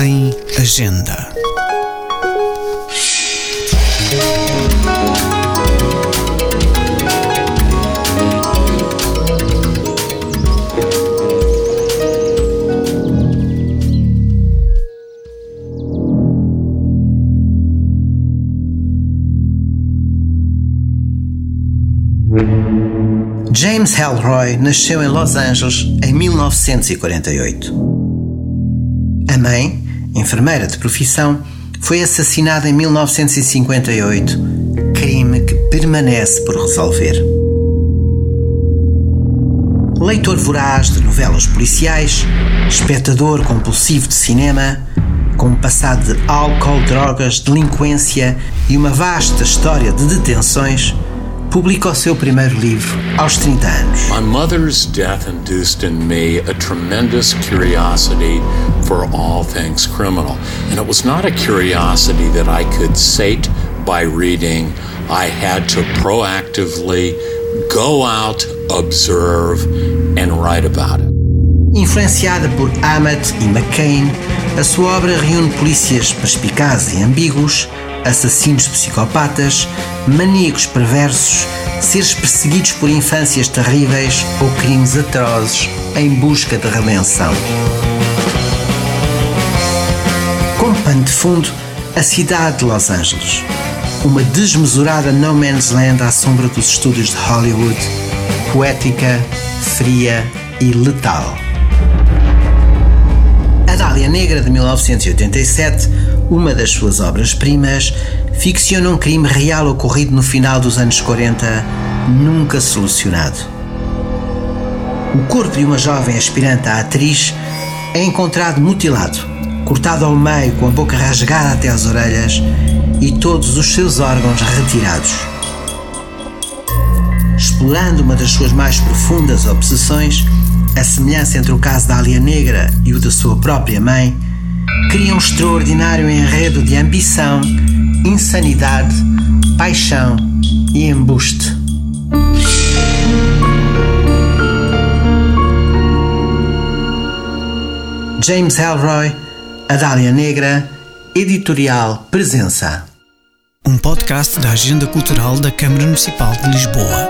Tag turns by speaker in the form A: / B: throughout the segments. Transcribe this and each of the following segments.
A: Agenda.
B: James Elroy nasceu em Los Angeles em 1948. A mãe, enfermeira de profissão, foi assassinada em 1958, crime que permanece por resolver. Leitor voraz de novelas policiais, espectador compulsivo de cinema, com um passado de álcool, drogas, delinquência e uma vasta história de detenções, publica o seu primeiro livro aos 30 anos.
C: My mother's death induced in me a tremendous curiosity for all things criminal. And it was not a curiosity that I could sate by reading. I had to proactively go out, observe, and write about it.
B: Influenciada por Amat e McCain, a sua obra reúne polícias perspicazes e ambíguos, assassinos psicopatas, maníacos perversos, seres perseguidos por infâncias terríveis ou crimes atrozes em busca de redenção. Com pano de fundo, a cidade de Los Angeles, uma desmesurada no man's land à sombra dos estúdios de Hollywood, poética, fria e letal. A Dália Negra de 1987, uma das suas obras-primas, ficciona um crime real ocorrido no final dos anos 40, nunca solucionado. O corpo de uma jovem aspirante à atriz é encontrado mutilado, cortado ao meio com a boca rasgada até às orelhas e todos os seus órgãos retirados. Explorando uma das suas mais profundas obsessões, a semelhança entre o caso da Alia Negra e o da sua própria mãe, cria um extraordinário enredo de ambição, insanidade, paixão e embuste. James Elroy, A Dália Negra, Editorial Presença.
A: Um podcast da Agenda Cultural da Câmara Municipal de Lisboa.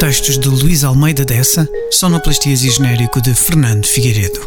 A: Textos de Luís Almeida Dessa, sonoplastias e genérico de Fernando Figueiredo.